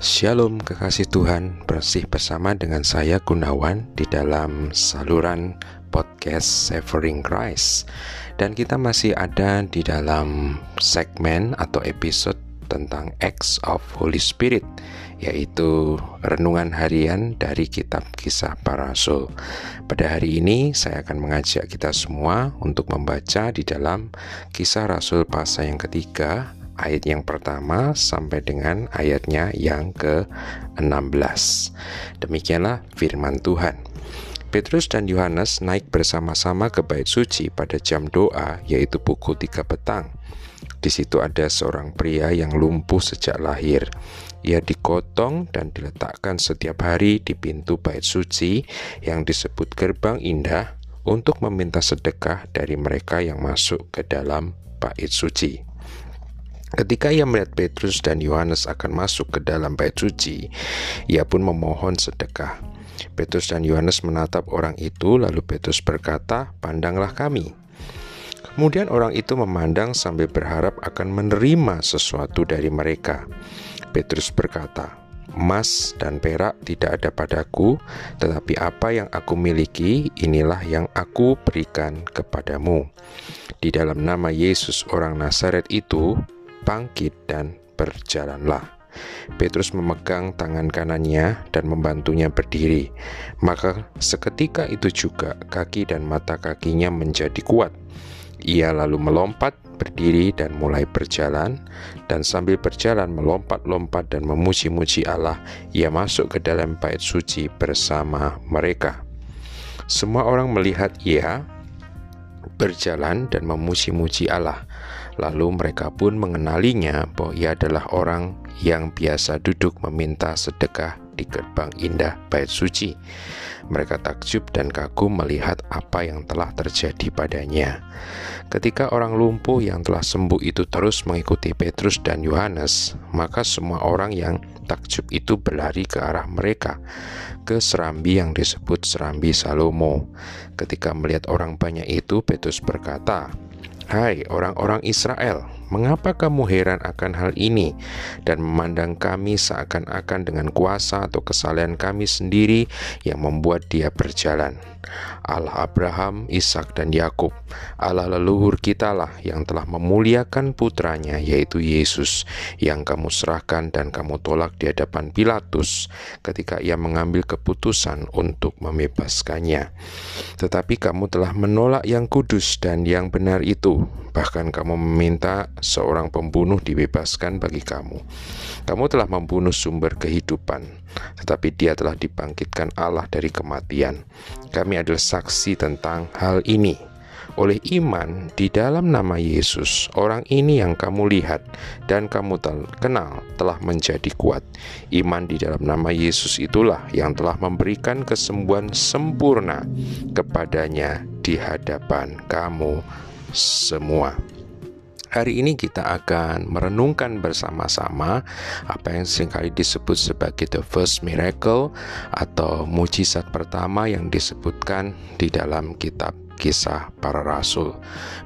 Shalom kekasih Tuhan bersih bersama dengan saya Gunawan di dalam saluran podcast Savoring Christ dan kita masih ada di dalam segmen atau episode tentang Acts of Holy Spirit yaitu renungan harian dari kitab kisah para rasul. Pada hari ini saya akan mengajak kita semua untuk membaca di dalam kisah rasul pasal yang ketiga ayat yang pertama sampai dengan ayatnya yang ke-16. Demikianlah firman Tuhan. Petrus dan Yohanes naik bersama-sama ke bait suci pada jam doa yaitu pukul 3 petang. Di situ ada seorang pria yang lumpuh sejak lahir. Ia dikotong dan diletakkan setiap hari di pintu bait suci yang disebut gerbang indah untuk meminta sedekah dari mereka yang masuk ke dalam bait suci. Ketika ia melihat Petrus dan Yohanes akan masuk ke dalam bait suci, ia pun memohon sedekah. Petrus dan Yohanes menatap orang itu, lalu Petrus berkata, "Pandanglah kami." Kemudian orang itu memandang sambil berharap akan menerima sesuatu dari mereka. Petrus berkata, "Emas dan perak tidak ada padaku, tetapi apa yang aku miliki, inilah yang aku berikan kepadamu." Di dalam nama Yesus, orang Nazaret itu, bangkit dan berjalanlah. Petrus memegang tangan kanannya dan membantunya berdiri. Maka seketika itu juga kaki dan mata kakinya menjadi kuat. Ia lalu melompat, berdiri dan mulai berjalan dan sambil berjalan melompat-lompat dan memuji-muji Allah, ia masuk ke dalam bait suci bersama mereka. Semua orang melihat ia berjalan dan memuji-muji Allah. Lalu mereka pun mengenalinya bahwa ia adalah orang yang biasa duduk meminta sedekah di gerbang indah bait suci. Mereka takjub dan kagum melihat apa yang telah terjadi padanya. Ketika orang lumpuh yang telah sembuh itu terus mengikuti Petrus dan Yohanes, maka semua orang yang takjub itu berlari ke arah mereka, ke serambi yang disebut serambi Salomo. Ketika melihat orang banyak itu, Petrus berkata, Hai orang-orang Israel, mengapa kamu heran akan hal ini dan memandang kami seakan-akan dengan kuasa atau kesalahan kami sendiri yang membuat dia berjalan? Allah Abraham, Ishak dan Yakub, Allah leluhur kitalah yang telah memuliakan putranya yaitu Yesus yang kamu serahkan dan kamu tolak di hadapan Pilatus ketika ia mengambil keputusan untuk membebaskannya. Tetapi kamu telah menolak yang kudus dan yang benar itu, bahkan kamu meminta seorang pembunuh dibebaskan bagi kamu. Kamu telah membunuh sumber kehidupan, tetapi dia telah dibangkitkan Allah dari kematian. Kami adalah saksi tentang hal ini. Oleh iman di dalam nama Yesus, orang ini yang kamu lihat dan kamu kenal telah menjadi kuat. Iman di dalam nama Yesus itulah yang telah memberikan kesembuhan sempurna kepadanya di hadapan kamu semua. Hari ini kita akan merenungkan bersama-sama apa yang sering kali disebut sebagai the first miracle atau mujizat pertama yang disebutkan di dalam kitab kisah para rasul.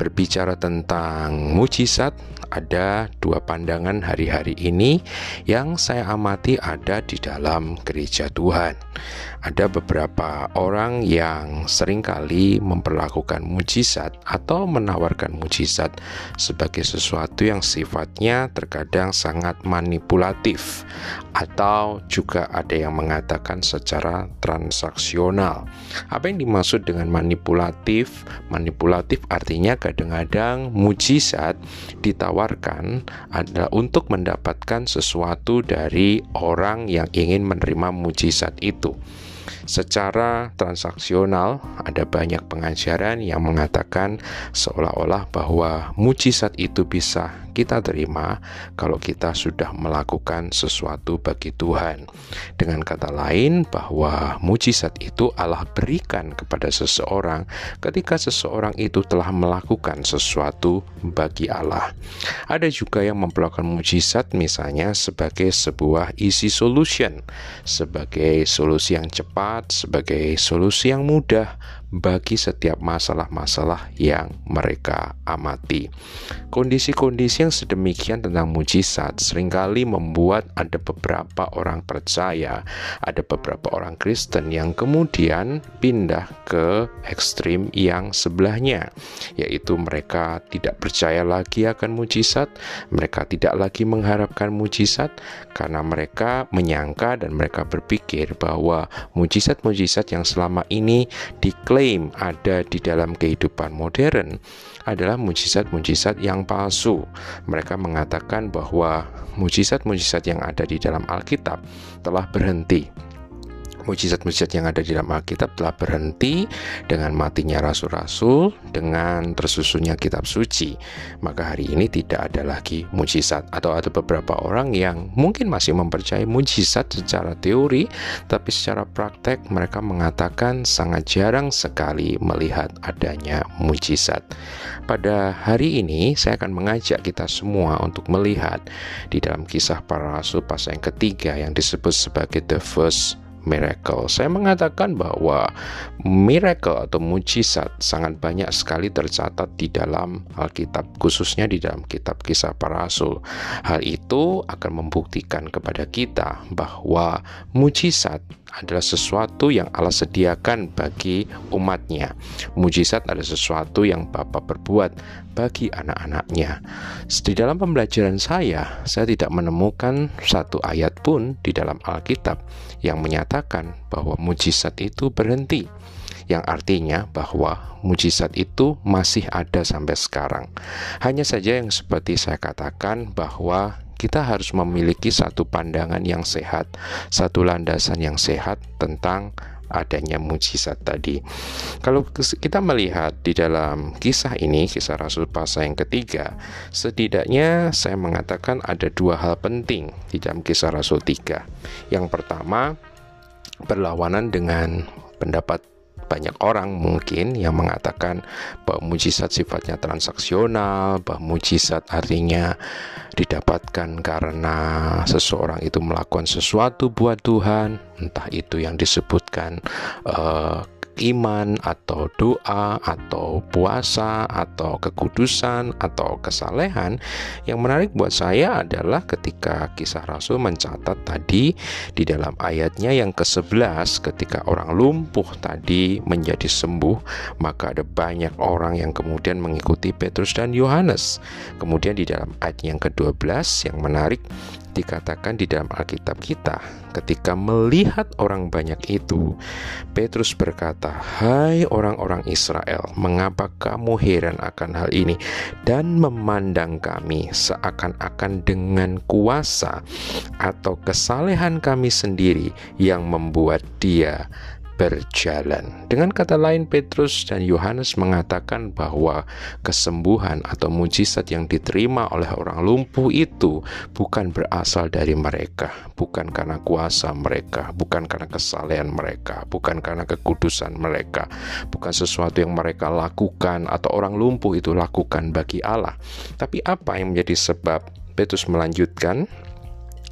Berbicara tentang mujizat, ada dua pandangan hari-hari ini yang saya amati ada di dalam gereja Tuhan. Ada beberapa orang yang sering kali memperlakukan mujizat atau menawarkan mujizat sebagai sesuatu yang sifatnya terkadang sangat manipulatif atau juga ada yang mengatakan secara transaksional. Apa yang dimaksud dengan manipulatif? Manipulatif artinya kadang-kadang mujizat ditawarkan adalah untuk mendapatkan sesuatu dari orang yang ingin menerima mujizat itu. Secara transaksional, ada banyak pengajaran yang mengatakan seolah-olah bahwa mujizat itu bisa kita terima kalau kita sudah melakukan sesuatu bagi Tuhan. Dengan kata lain, bahwa mujizat itu Allah berikan kepada seseorang ketika seseorang itu telah melakukan sesuatu bagi Allah. Ada juga yang memperlakukan mujizat misalnya sebagai sebuah easy solution, sebagai solusi yang cepat sebagai solusi yang mudah bagi setiap masalah-masalah yang mereka amati. Kondisi-kondisi yang sedemikian tentang mujizat sering kali membuat ada beberapa orang percaya, ada beberapa orang Kristen yang kemudian pindah ke ekstrim yang sebelahnya, yaitu mereka tidak percaya lagi akan mujizat, mereka tidak lagi mengharapkan mujizat karena mereka menyangka dan mereka berpikir bahwa mujizat-mujizat yang selama ini diklaim ada di dalam kehidupan modern adalah mujizat-mujizat yang palsu. Mereka mengatakan bahwa mujizat-mujizat yang ada di dalam Alkitab telah berhenti mujizat-mujizat yang ada di dalam Alkitab telah berhenti dengan matinya rasul-rasul, dengan tersusunnya kitab suci. Maka hari ini tidak ada lagi mujizat atau ada beberapa orang yang mungkin masih mempercayai mujizat secara teori, tapi secara praktek mereka mengatakan sangat jarang sekali melihat adanya mujizat. Pada hari ini saya akan mengajak kita semua untuk melihat di dalam kisah para rasul pasal yang ketiga yang disebut sebagai the first miracle. Saya mengatakan bahwa miracle atau mujizat sangat banyak sekali tercatat di dalam Alkitab, khususnya di dalam kitab Kisah Para Rasul. Hal itu akan membuktikan kepada kita bahwa mujizat adalah sesuatu yang Allah sediakan bagi umatnya. Mujizat adalah sesuatu yang Bapa berbuat bagi anak-anaknya. Di dalam pembelajaran saya, saya tidak menemukan satu ayat pun di dalam Alkitab yang menyatakan bahwa mujizat itu berhenti. Yang artinya bahwa mujizat itu masih ada sampai sekarang. Hanya saja yang seperti saya katakan bahwa kita harus memiliki satu pandangan yang sehat, satu landasan yang sehat tentang adanya mujizat tadi. Kalau kita melihat di dalam kisah ini, kisah Rasul pasal yang ketiga, setidaknya saya mengatakan ada dua hal penting di dalam kisah Rasul 3. Yang pertama, berlawanan dengan pendapat banyak orang mungkin yang mengatakan bahwa mujizat sifatnya transaksional, bahwa mujizat artinya didapatkan karena seseorang itu melakukan sesuatu buat Tuhan, entah itu yang disebutkan uh, iman atau doa atau puasa atau kekudusan atau kesalehan yang menarik buat saya adalah ketika kisah Rasul mencatat tadi di dalam ayatnya yang ke-11 ketika orang lumpuh tadi menjadi sembuh maka ada banyak orang yang kemudian mengikuti Petrus dan Yohanes. Kemudian di dalam ayat yang ke-12 yang menarik dikatakan di dalam Alkitab kita, ketika melihat orang banyak itu, Petrus berkata, "Hai orang-orang Israel, mengapa kamu heran akan hal ini dan memandang kami seakan-akan dengan kuasa atau kesalehan kami sendiri yang membuat dia berjalan. Dengan kata lain, Petrus dan Yohanes mengatakan bahwa kesembuhan atau mujizat yang diterima oleh orang lumpuh itu bukan berasal dari mereka, bukan karena kuasa mereka, bukan karena kesalehan mereka, bukan karena kekudusan mereka, bukan sesuatu yang mereka lakukan atau orang lumpuh itu lakukan bagi Allah. Tapi apa yang menjadi sebab Petrus melanjutkan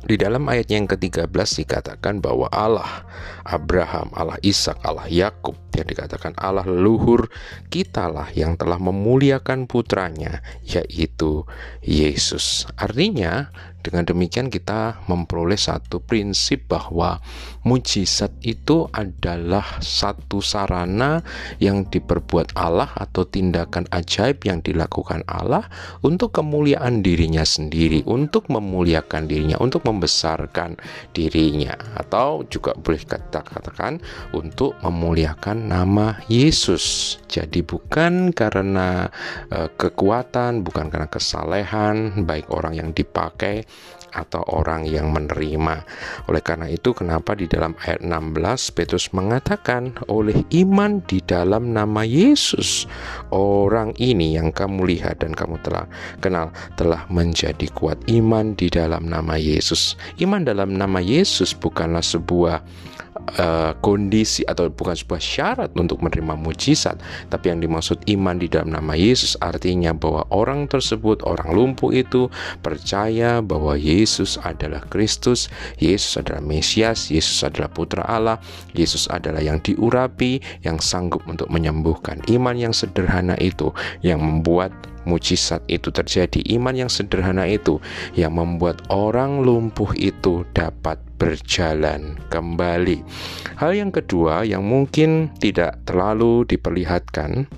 di dalam ayat yang ke-13 dikatakan bahwa Allah Abraham, Allah Ishak, Allah Yakub yang dikatakan Allah leluhur kitalah yang telah memuliakan putranya yaitu Yesus. Artinya dengan demikian kita memperoleh satu prinsip bahwa mujizat itu adalah satu sarana yang diperbuat Allah atau tindakan ajaib yang dilakukan Allah untuk kemuliaan dirinya sendiri, untuk memuliakan dirinya, untuk membesarkan dirinya atau juga boleh kita katakan untuk memuliakan nama Yesus. Jadi bukan karena uh, kekuatan, bukan karena kesalehan baik orang yang dipakai atau orang yang menerima. Oleh karena itu kenapa di dalam ayat 16 Petrus mengatakan oleh iman di dalam nama Yesus orang ini yang kamu lihat dan kamu telah kenal telah menjadi kuat iman di dalam nama Yesus. Iman dalam nama Yesus bukanlah sebuah uh, kondisi atau bukan sebuah syarat untuk menerima mujizat, tapi yang dimaksud iman di dalam nama Yesus artinya bahwa orang tersebut, orang lumpuh itu percaya bahwa Yesus adalah Kristus, Yesus adalah Mesias, Yesus adalah Putra Allah, Yesus adalah yang diurapi, yang sanggup untuk menyembuhkan. Iman yang sederhana itu yang membuat mujizat itu terjadi. Iman yang sederhana itu yang membuat orang lumpuh itu dapat berjalan kembali. Hal yang kedua yang mungkin tidak terlalu diperlihatkan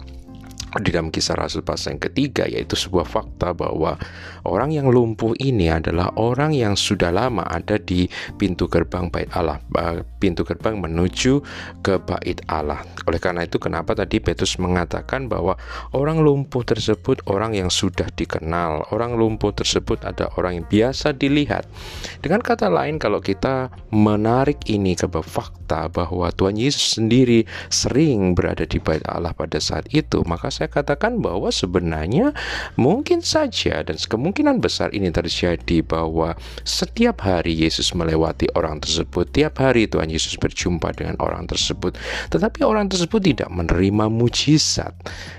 di dalam kisah Rasul pasal yang ketiga yaitu sebuah fakta bahwa orang yang lumpuh ini adalah orang yang sudah lama ada di pintu gerbang bait Allah pintu gerbang menuju ke bait Allah oleh karena itu kenapa tadi Petrus mengatakan bahwa orang lumpuh tersebut orang yang sudah dikenal orang lumpuh tersebut ada orang yang biasa dilihat. Dengan kata lain kalau kita menarik ini ke fakta bahwa Tuhan Yesus sendiri sering berada di bait Allah pada saat itu maka saya katakan bahwa sebenarnya mungkin saja dan kemungkinan besar ini terjadi bahwa setiap hari Yesus melewati orang tersebut, tiap hari Tuhan Yesus berjumpa dengan orang tersebut, tetapi orang tersebut tidak menerima mujizat.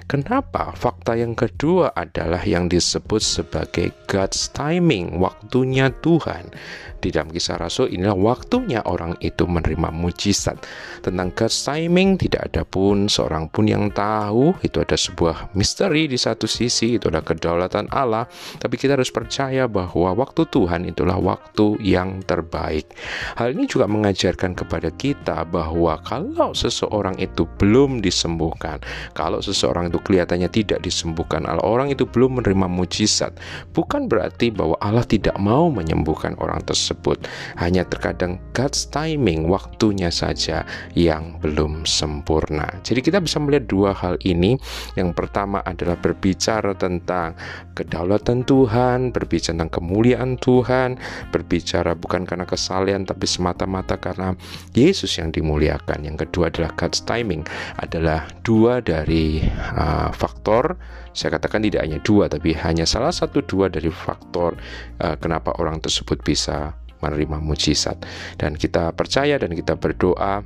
Kenapa? Fakta yang kedua adalah yang disebut sebagai God's timing, waktunya Tuhan. Di dalam kisah Rasul inilah waktunya orang itu menerima mujizat. Tentang God's timing tidak ada pun seorang pun yang tahu. Itu ada sebuah misteri di satu sisi, itu adalah kedaulatan Allah. Tapi kita harus percaya bahwa waktu Tuhan itulah waktu yang terbaik. Hal ini juga mengajarkan kepada kita bahwa kalau seseorang itu belum disembuhkan, kalau seseorang itu kelihatannya tidak disembuhkan, kalau orang itu belum menerima mujizat, bukan berarti bahwa Allah tidak mau menyembuhkan orang tersebut. Hanya terkadang God's timing, waktunya saja yang belum sempurna. Jadi kita bisa melihat dua hal ini. Yang pertama adalah berbicara tentang kedaulatan Tuhan, berbicara tentang kemuliaan Tuhan, berbicara bukan karena kesalahan tapi semata-mata karena Yesus yang dimuliakan. Yang kedua adalah God's timing, adalah dua dari uh, faktor saya katakan tidak hanya dua, tapi hanya salah satu dua dari faktor uh, kenapa orang tersebut bisa menerima mujizat. Dan kita percaya dan kita berdoa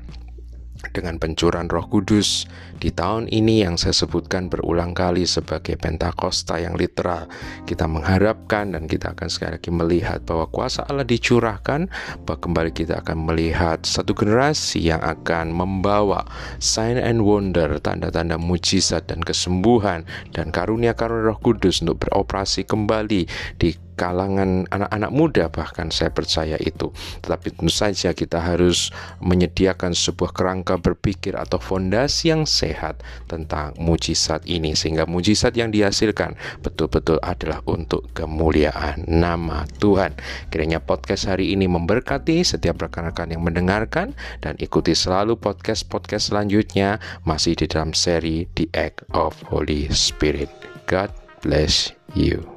dengan pencurahan Roh Kudus di tahun ini yang saya sebutkan berulang kali sebagai Pentakosta yang literal. Kita mengharapkan dan kita akan sekali lagi melihat bahwa kuasa Allah dicurahkan, bahwa kembali kita akan melihat satu generasi yang akan membawa sign and wonder, tanda-tanda mujizat dan kesembuhan dan karunia-karunia Roh Kudus untuk beroperasi kembali di kalangan anak-anak muda bahkan saya percaya itu. Tetapi tentu saja kita harus menyediakan sebuah kerangka berpikir atau fondasi yang sehat tentang mujizat ini sehingga mujizat yang dihasilkan betul-betul adalah untuk kemuliaan nama Tuhan. Kiranya podcast hari ini memberkati setiap rekan-rekan yang mendengarkan dan ikuti selalu podcast-podcast selanjutnya masih di dalam seri The Act of Holy Spirit. God bless you